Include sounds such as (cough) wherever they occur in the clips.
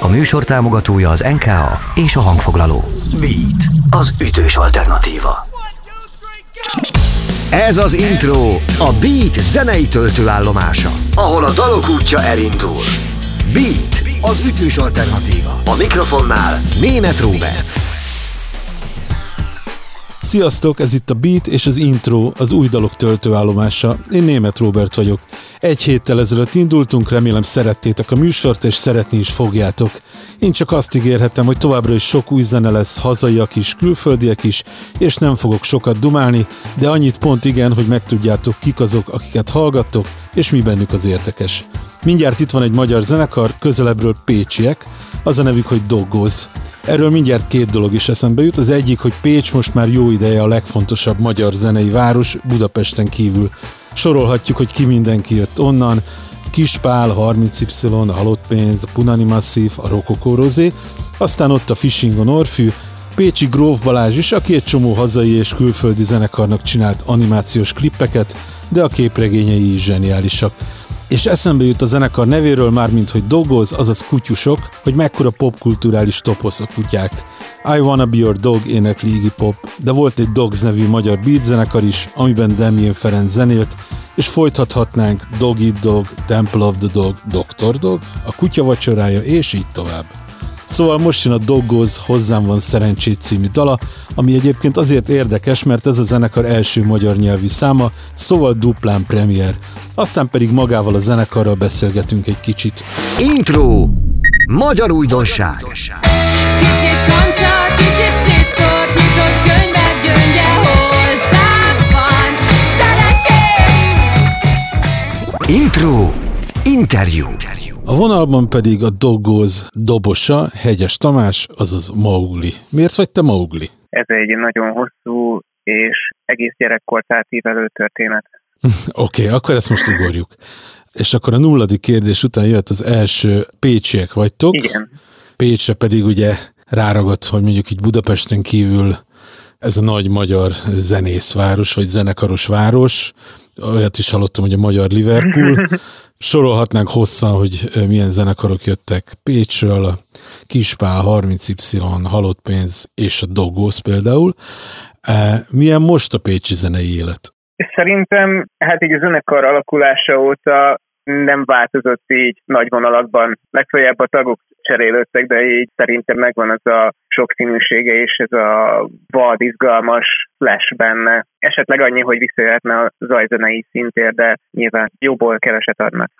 A műsor támogatója az NKA és a hangfoglaló. Beat, az ütős alternatíva. Ez az intro, a Beat zenei töltőállomása, ahol a dalok útja elindul. Beat, az ütős alternatíva. A mikrofonnál Német Róbert. Sziasztok, ez itt a Beat és az intro, az új dalok töltőállomása. Én német Robert vagyok. Egy héttel ezelőtt indultunk, remélem szerettétek a műsort, és szeretni is fogjátok. Én csak azt ígérhetem, hogy továbbra is sok új zene lesz, hazaiak is, külföldiek is, és nem fogok sokat dumálni, de annyit pont igen, hogy megtudjátok kik azok, akiket hallgattok, és mi bennük az érdekes. Mindjárt itt van egy magyar zenekar, közelebbről Pécsiek, az a nevük, hogy Doggoz. Erről mindjárt két dolog is eszembe jut. Az egyik, hogy Pécs most már jó ideje a legfontosabb magyar zenei város Budapesten kívül. Sorolhatjuk, hogy ki mindenki jött onnan. Kispál, 30Y, a Halott Pénz, a Punani Masszív, a Rokokó Rozé, aztán ott a Fishingon Orfű, Pécsi Gróf Balázs is, aki egy csomó hazai és külföldi zenekarnak csinált animációs klippeket, de a képregényei is zseniálisak. És eszembe jut a zenekar nevéről már, mint hogy dogoz, azaz kutyusok, hogy mekkora popkulturális toposz a kutyák. I Wanna Be Your Dog énekli Iggy Pop, de volt egy Dogs nevű magyar beat zenekar is, amiben Damien Ferenc zenélt, és folytathatnánk Dog Eat Dog, Temple of the Dog, Dr. Dog, a kutya vacsorája, és így tovább. Szóval most jön a Doggoz Hozzám van szerencsét című dala, ami egyébként azért érdekes, mert ez a zenekar első magyar nyelvű száma, szóval duplán premier. Aztán pedig magával a zenekarral beszélgetünk egy kicsit. Intro. Magyar újdonság. Kicsit kancsa, kicsit szétszórt, nyitott könyvek gyöngye hozzám van szerencsém. Intro. Interjú. A vonalban pedig a Doggoz dobosa, Hegyes Tamás, azaz Maugli. Miért vagy te Maugli? ez egy nagyon hosszú és egész gyerekkort átívelő történet. (laughs) Oké, okay, akkor ezt most ugorjuk. És akkor a nulladik kérdés után jött az első Pécsiek vagytok. Igen. Pécsre pedig ugye ráragadt, hogy mondjuk így Budapesten kívül ez a nagy magyar zenészváros, vagy zenekaros város. Olyat is hallottam, hogy a magyar Liverpool. (laughs) Sorolhatnánk hosszan, hogy milyen zenekarok jöttek Pécsről, a Kispál, 30Y, Halott Pénz és a Doggóz például. Milyen most a pécsi zenei élet? Szerintem hát így a zenekar alakulása óta nem változott így nagy vonalakban. Legfeljebb a tagok cserélődtek, de így szerintem megvan az a sokszínűsége és ez a vad, izgalmas flash benne. Esetleg annyi, hogy visszajöhetne a zajzenei szintért, de nyilván jóból keveset adnak.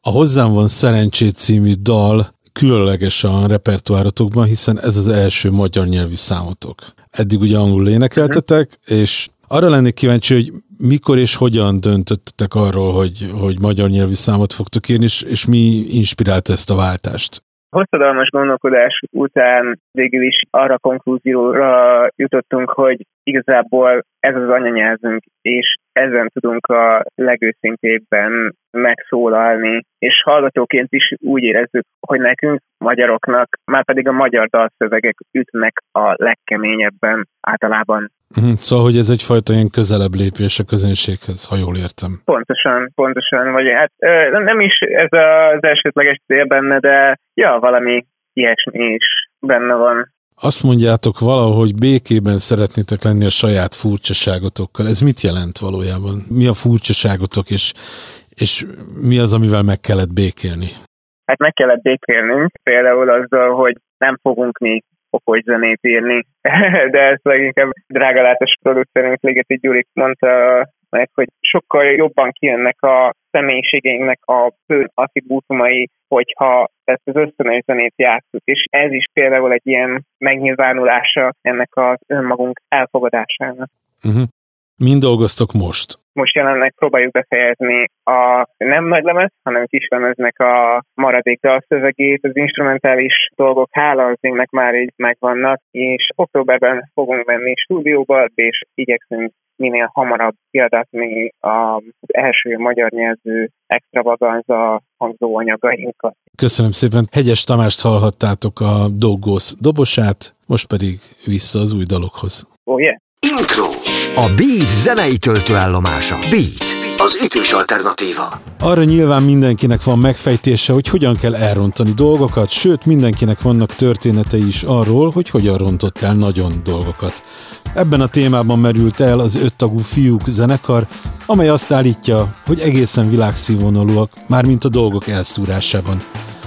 A Hozzám van szerencsét című dal különleges a repertoáratokban, hiszen ez az első magyar nyelvű számotok. Eddig ugye angolul énekeltetek, és arra lennék kíváncsi, hogy mikor és hogyan döntöttetek arról, hogy, hogy magyar nyelvű számot fogtok írni, és, és mi inspirálta ezt a váltást? Hosszadalmas gondolkodás után végül is arra konklúzióra jutottunk, hogy igazából ez az anyanyelvünk, és ezen tudunk a legőszintébben megszólalni, és hallgatóként is úgy érezzük, hogy nekünk, magyaroknak, már pedig a magyar dalszövegek ütnek a legkeményebben általában. Mhm, Szóval, hogy ez egyfajta ilyen közelebb lépés a közönséghez, ha jól értem. Pontosan, pontosan, vagy hát nem is ez az elsődleges cél benne, de ja, valami ilyesmi is benne van. Azt mondjátok valahogy békében szeretnétek lenni a saját furcsaságotokkal. Ez mit jelent valójában? Mi a furcsaságotok, és, és mi az, amivel meg kellett békélni? Hát meg kellett békélnünk, például azzal, hogy nem fogunk mi okos zenét írni, (laughs) de ezt leginkább drágalátos producerünk Ligeti Gyurik mondta meg, hogy sokkal jobban kijönnek a személyiségeinknek a fő attribútumai, hogyha ezt az ösztönös zenét játszuk, és ez is például egy ilyen megnyilvánulása ennek az önmagunk elfogadásának. Uh-huh. Mind dolgoztok most? Most jelenleg próbáljuk befejezni a nem nagy lemez, hanem kislemeznek a maradék dalszövegét, az instrumentális dolgok hála az évnek már így megvannak, és októberben fogunk menni stúdióba, és igyekszünk minél hamarabb kiadatni az első magyar nyelvű extravaganza hangzóanyagainkat. Köszönöm szépen. Hegyes Tamást hallhattátok a Doggósz dobosát, most pedig vissza az új dalokhoz. Oh, yeah. Intro. A Beat zenei töltőállomása. Beat. az ütős alternatíva. Arra nyilván mindenkinek van megfejtése, hogy hogyan kell elrontani dolgokat, sőt mindenkinek vannak történetei is arról, hogy hogyan rontott el nagyon dolgokat. Ebben a témában merült el az öttagú fiúk zenekar, amely azt állítja, hogy egészen világszínvonalúak, mármint a dolgok elszúrásában.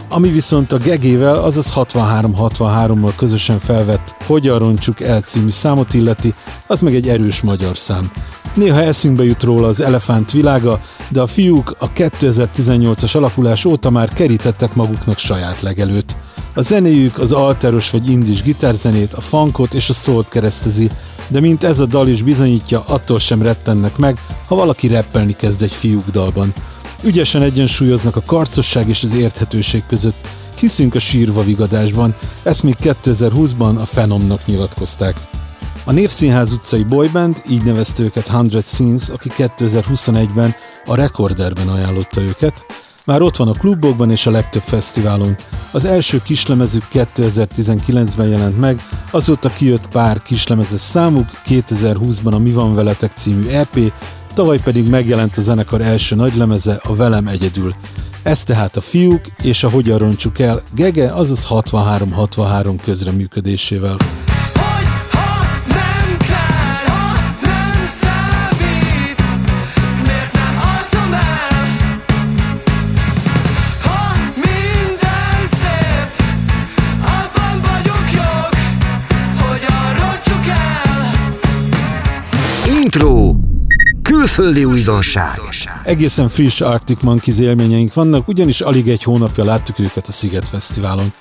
Ami viszont a gegével, azaz 63-63-mal közösen felvett Hogyan roncsuk el című számot illeti, az meg egy erős magyar szám. Néha eszünkbe jut róla az elefánt világa, de a fiúk a 2018-as alakulás óta már kerítettek maguknak saját legelőt. A zenéjük az alteros vagy indis gitárzenét, a funkot és a szólt keresztezi, de mint ez a dal is bizonyítja, attól sem rettennek meg, ha valaki reppelni kezd egy fiúk dalban. Ügyesen egyensúlyoznak a karcosság és az érthetőség között. Hiszünk a sírva vigadásban, ezt még 2020-ban a Fenomnak nyilatkozták. A Népszínház utcai boyband, így nevezte őket 100 Scenes, aki 2021-ben a Recorderben ajánlotta őket, már ott van a klubokban és a legtöbb fesztiválon. Az első kislemezük 2019-ben jelent meg, azóta kijött pár kislemezes számuk, 2020-ban a Mi van veletek című EP, tavaly pedig megjelent a zenekar első nagylemeze, a Velem egyedül. Ez tehát a fiúk és a Hogyan roncsuk el, Gege, azaz 63-63 közreműködésével. Intro külföldi újdonság. Egészen friss Arctic Monkeys élményeink vannak, ugyanis alig egy hónapja láttuk őket a Sziget Fesztiválon.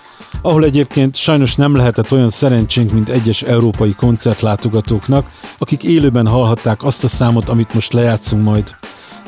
Ahol egyébként sajnos nem lehetett olyan szerencsénk, mint egyes európai koncertlátogatóknak, akik élőben hallhatták azt a számot, amit most lejátszunk majd.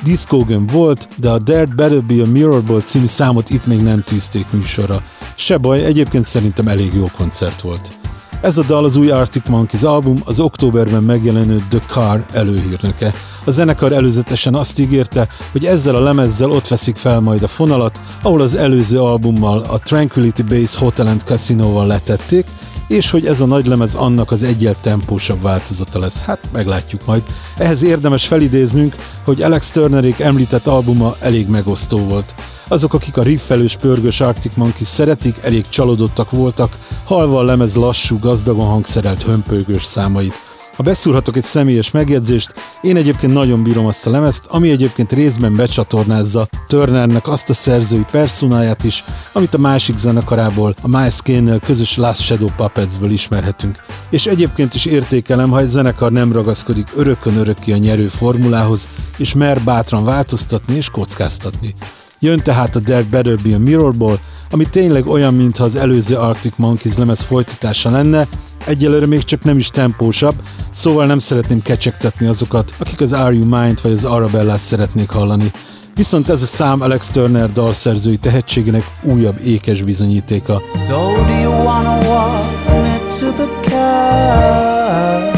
Discogen volt, de a Dared Better Be a Mirrorball című számot itt még nem tűzték műsorra. Se baj, egyébként szerintem elég jó koncert volt. Ez a dal az új Arctic Monkeys album, az októberben megjelenő The Car előhírnöke. A zenekar előzetesen azt ígérte, hogy ezzel a lemezzel ott veszik fel majd a fonalat, ahol az előző albummal, a Tranquility Base Hotel and Casino-val letették, és hogy ez a nagy lemez annak az egyel tempósabb változata lesz. Hát meglátjuk majd. Ehhez érdemes felidéznünk, hogy Alex Turnerék említett albuma elég megosztó volt. Azok, akik a riffelős pörgős Arctic Monkeys szeretik, elég csalódottak voltak, halva a lemez lassú, gazdagon hangszerelt hömpölygős számait. Ha beszúrhatok egy személyes megjegyzést, én egyébként nagyon bírom azt a lemezt, ami egyébként részben becsatornázza Turnernek azt a szerzői personáját is, amit a másik zenekarából, a Miles Kane-nel közös Last Shadow Puppetsből ismerhetünk. És egyébként is értékelem, ha egy zenekar nem ragaszkodik örökön örökké a nyerő formulához, és mer bátran változtatni és kockáztatni. Jön tehát a Dead Better Be a Mirrorból, ami tényleg olyan, mintha az előző Arctic Monkeys lemez folytatása lenne, egyelőre még csak nem is tempósabb, szóval nem szeretném kecsegtetni azokat, akik az Are You Mind vagy az Arabellát szeretnék hallani. Viszont ez a szám Alex Turner dalszerzői tehetségének újabb ékes bizonyítéka. So do you wanna walk me to the car?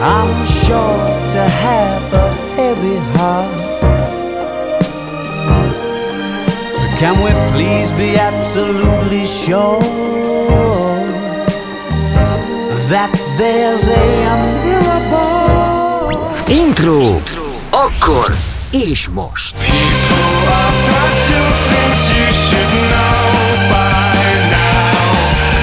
I'm sure to have Can we please be absolutely sure that there's a miracle? Intro. Akkor és most. People are fragile things you should know by now.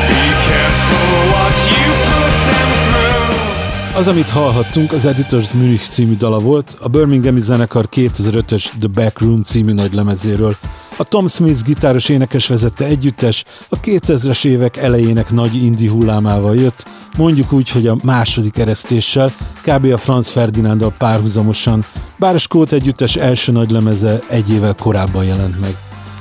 Be careful what you put them through. Az, amit hallhattunk, az Editors Munich című dala volt, a Birminghami zenekar 2005-ös The Back Room című nagy lemezéről. A Tom Smith gitáros énekes vezette együttes a 2000-es évek elejének nagy indi hullámával jött, mondjuk úgy, hogy a második eresztéssel, kb. a Franz Ferdinanddal párhuzamosan, bár a Skót együttes első nagy lemeze egy évvel korábban jelent meg.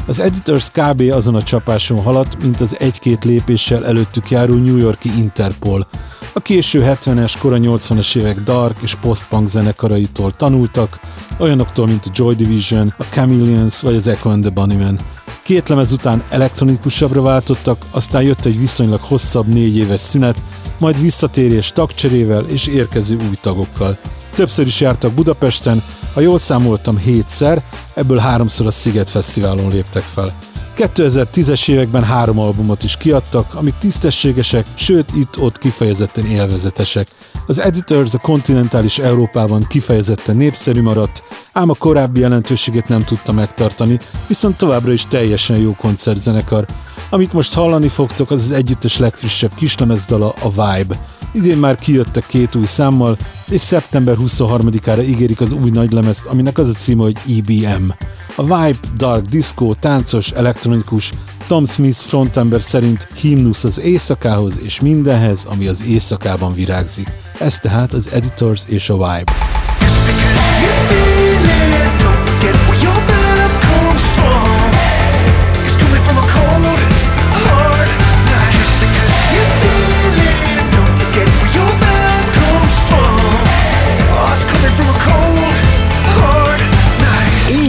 Az Editors kb. azon a csapáson haladt, mint az egy-két lépéssel előttük járó New Yorki Interpol. A késő 70-es, kora 80-as évek dark és post-punk zenekaraitól tanultak, olyanoktól, mint a Joy Division, a Chameleons vagy az Echo and the Bunnymen. Két lemez után elektronikusabbra váltottak, aztán jött egy viszonylag hosszabb négy éves szünet, majd visszatérés tagcserével és érkező új tagokkal. Többször is jártak Budapesten, ha jól számoltam hétszer, ebből háromszor a Sziget Fesztiválon léptek fel. 2010-es években három albumot is kiadtak, amik tisztességesek, sőt itt-ott kifejezetten élvezetesek. Az Editors a kontinentális Európában kifejezetten népszerű maradt, ám a korábbi jelentőségét nem tudta megtartani, viszont továbbra is teljesen jó koncertzenekar. Amit most hallani fogtok, az az együttes legfrissebb kislemezdala, a Vibe. Idén már kijöttek két új számmal, és szeptember 23-ára ígérik az új nagylemezt, aminek az a címe, hogy EBM. A Vibe, Dark Disco, táncos, elektronikus, Tom Smith frontember szerint himnusz az éjszakához és mindenhez, ami az éjszakában virágzik. Ez tehát az Editors és a Vibe.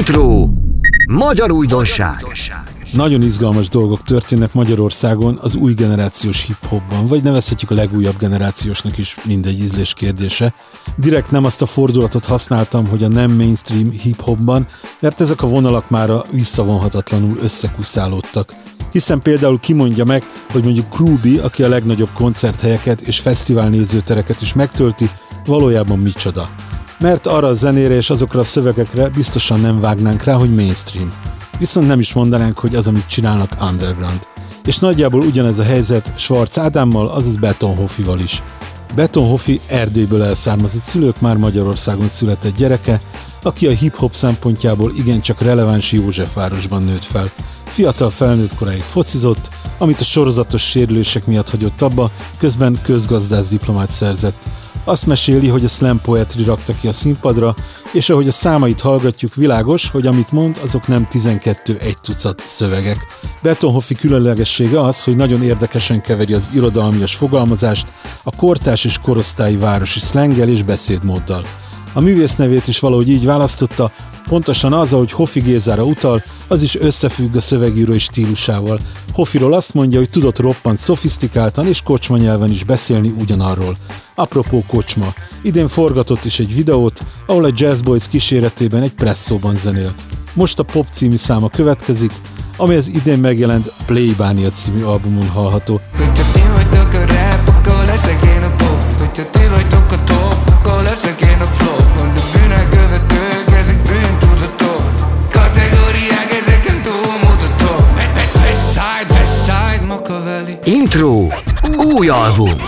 Intro. Magyar újdonság. Nagyon izgalmas dolgok történnek Magyarországon az új generációs hip-hopban, vagy nevezhetjük a legújabb generációsnak is, mindegy ízlés kérdése. Direkt nem azt a fordulatot használtam, hogy a nem mainstream hip-hopban, mert ezek a vonalak már visszavonhatatlanul összekuszálódtak. Hiszen például kimondja meg, hogy mondjuk Krúbi, aki a legnagyobb koncerthelyeket és fesztivál nézőtereket is megtölti, valójában micsoda. Mert arra a zenére és azokra a szövegekre biztosan nem vágnánk rá, hogy mainstream viszont nem is mondanánk, hogy az, amit csinálnak underground. És nagyjából ugyanez a helyzet Schwarz Ádámmal, azaz Beton Hoffival is. Beton Hoffi Erdélyből elszármazott szülők már Magyarországon született gyereke, aki a hip-hop szempontjából igencsak releváns Józsefvárosban nőtt fel. Fiatal felnőtt koráig focizott, amit a sorozatos sérülések miatt hagyott abba, közben közgazdász diplomát szerzett. Azt meséli, hogy a slam poetry rakta ki a színpadra, és ahogy a számait hallgatjuk, világos, hogy amit mond, azok nem 12 egy tucat szövegek. Betonhoffi különlegessége az, hogy nagyon érdekesen keveri az irodalmias fogalmazást a kortás és korosztályi városi szlenggel és beszédmóddal. A művész nevét is valahogy így választotta, pontosan az, ahogy Hoffi Gézára utal, az is összefügg a szövegírói stílusával. Hoffiról azt mondja, hogy tudott roppant szofisztikáltan és kocsma nyelven is beszélni ugyanarról. Apropó kocsma, idén forgatott is egy videót, ahol a Jazz Boys kíséretében egy presszóban zenél. Most a Pop című száma következik, ami az idén megjelent Playbania című albumon hallható. Hogyha ti vagytok a rap, akkor leszek én a pop Hogyha ti vagytok a top, akkor leszek én Intro. Új album.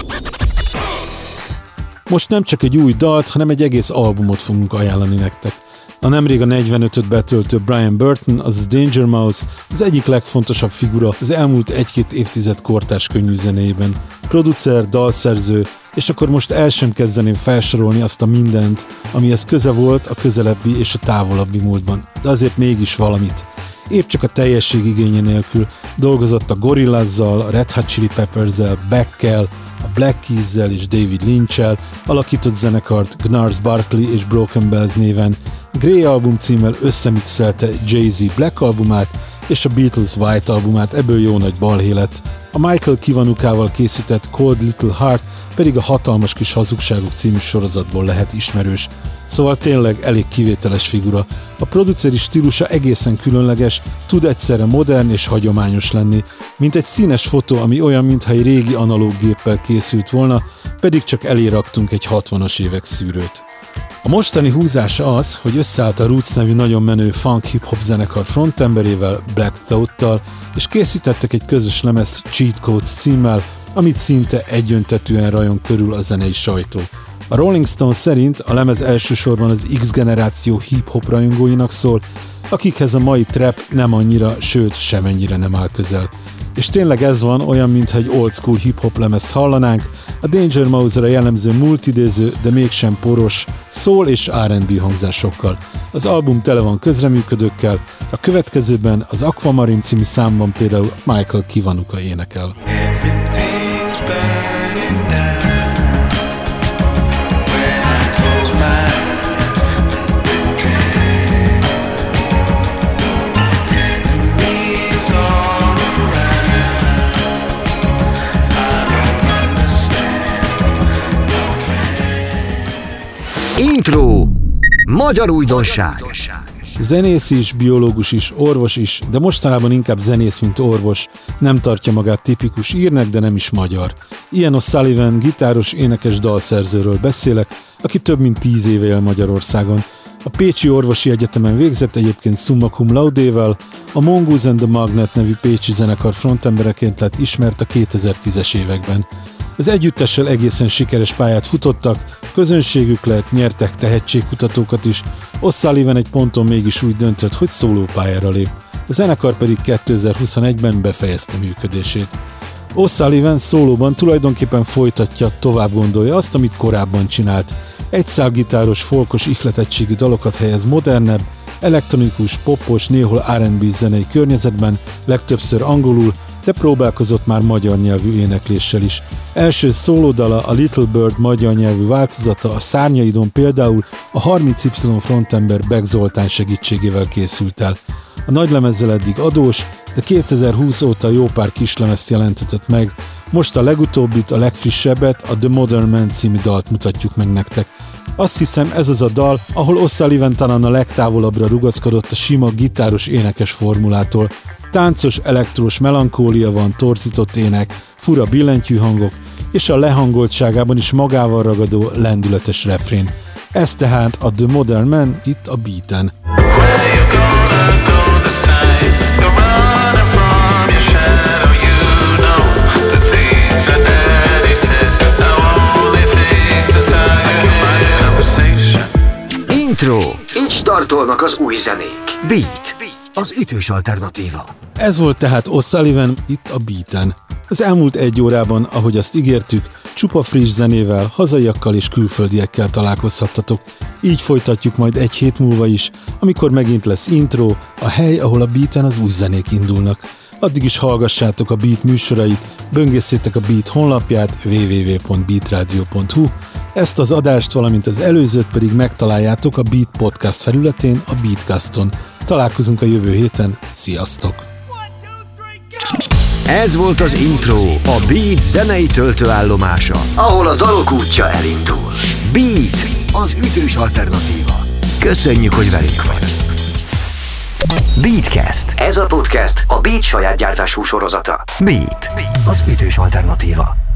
Most nem csak egy új dalt, hanem egy egész albumot fogunk ajánlani nektek. A nemrég a 45-öt betöltő Brian Burton, azaz Danger Mouse, az egyik legfontosabb figura az elmúlt egy-két évtized kortás könnyű zenéjében. Producer, dalszerző, és akkor most el sem kezdeném felsorolni azt a mindent, amihez köze volt a közelebbi és a távolabbi múltban, de azért mégis valamit. Épp csak a teljesség igénye nélkül dolgozott a Gorillazzal, a Red Hot Chili Peppers-zel, Beckkel, a Black Keys-zel és David Lynch-el, alakított zenekart Gnars Barkley és Broken Bells néven, Grey album címmel összemixelte Jay-Z Black albumát és a Beatles White albumát, ebből jó nagy balhé lett. A Michael Kivanukával készített Cold Little Heart pedig a Hatalmas Kis Hazugságok című sorozatból lehet ismerős. Szóval tényleg elég kivételes figura. A produceri stílusa egészen különleges, tud egyszerre modern és hagyományos lenni, mint egy színes fotó, ami olyan, mintha egy régi analóg géppel készült volna, pedig csak eléraktunk egy 60-as évek szűrőt. A mostani húzása az, hogy összeállt a Roots nevű nagyon menő funk hip-hop zenekar frontemberével, Black Thought-tal, és készítettek egy közös lemez Cheat Codes címmel, amit szinte egyöntetűen rajon körül a zenei sajtó. A Rolling Stone szerint a lemez elsősorban az X generáció hip-hop rajongóinak szól, akikhez a mai trap nem annyira, sőt semennyire nem áll közel. És tényleg ez van, olyan, mintha egy old school hip-hop lemez hallanánk, a Danger Mouse-ra jellemző multidéző, de mégsem poros, szól és R&B hangzásokkal. Az album tele van közreműködőkkel, a következőben az Aquamarine című számban például Michael Kivanuka énekel. Everything's Intro. Magyar újdonság. Zenész is, biológus is, orvos is, de mostanában inkább zenész, mint orvos. Nem tartja magát tipikus írnek, de nem is magyar. Ilyen a Sullivan, gitáros, énekes dalszerzőről beszélek, aki több mint tíz éve él Magyarországon. A Pécsi Orvosi Egyetemen végzett egyébként summa cum laudével, a Mongoose and the Magnet nevű pécsi zenekar frontembereként lett ismert a 2010-es években. Az együttessel egészen sikeres pályát futottak, közönségük lett, nyertek tehetségkutatókat is, O'Sullivan egy ponton mégis úgy döntött, hogy szólópályára lép. A zenekar pedig 2021-ben befejezte működését. O'Sullivan szólóban tulajdonképpen folytatja, tovább gondolja azt, amit korábban csinált. Egy gitáros, folkos ihletettségű dalokat helyez modernebb, elektronikus, popos, néhol R&B zenei környezetben, legtöbbször angolul, de próbálkozott már magyar nyelvű énekléssel is. Első szólódala a Little Bird magyar nyelvű változata a Szárnyaidon például a 30Y frontember Beck Zoltán segítségével készült el. A nagylemezzel eddig adós, de 2020 óta jó pár kislemezt jelentetett meg, most a legutóbbit, a legfrissebbet, a The Modern Man című dalt mutatjuk meg nektek. Azt hiszem ez az a dal, ahol O'Sullivan talán a legtávolabbra rugaszkodott a sima gitáros énekes formulától, Táncos elektrós melankólia van, torzított ének, fura billentyű hangok, és a lehangoltságában is magával ragadó lendületes refrén. Ez tehát a The Modern Man itt a beaten. Intro. Így startolnak az új zenék. Beat. Az ütős alternatíva. Ez volt tehát O'Sullivan itt a Beaten. Az elmúlt egy órában, ahogy azt ígértük, csupa friss zenével, hazaiakkal és külföldiekkel találkozhattatok. Így folytatjuk majd egy hét múlva is, amikor megint lesz intro, a hely, ahol a Beaten az új zenék indulnak. Addig is hallgassátok a Beat műsorait, böngészétek a Beat honlapját www.beatradio.hu, ezt az adást, valamint az előzőt pedig megtaláljátok a Beat Podcast felületén, a Beatcaston. Találkozunk a jövő héten, sziasztok! Ez volt az intro, a Beat zenei töltőállomása, ahol a dalok útja elindul. Beat, az ütős alternatíva. Köszönjük, hogy velünk vagy. Beatcast. Ez a podcast a Beat saját gyártású sorozata. Beat, az ütős alternatíva.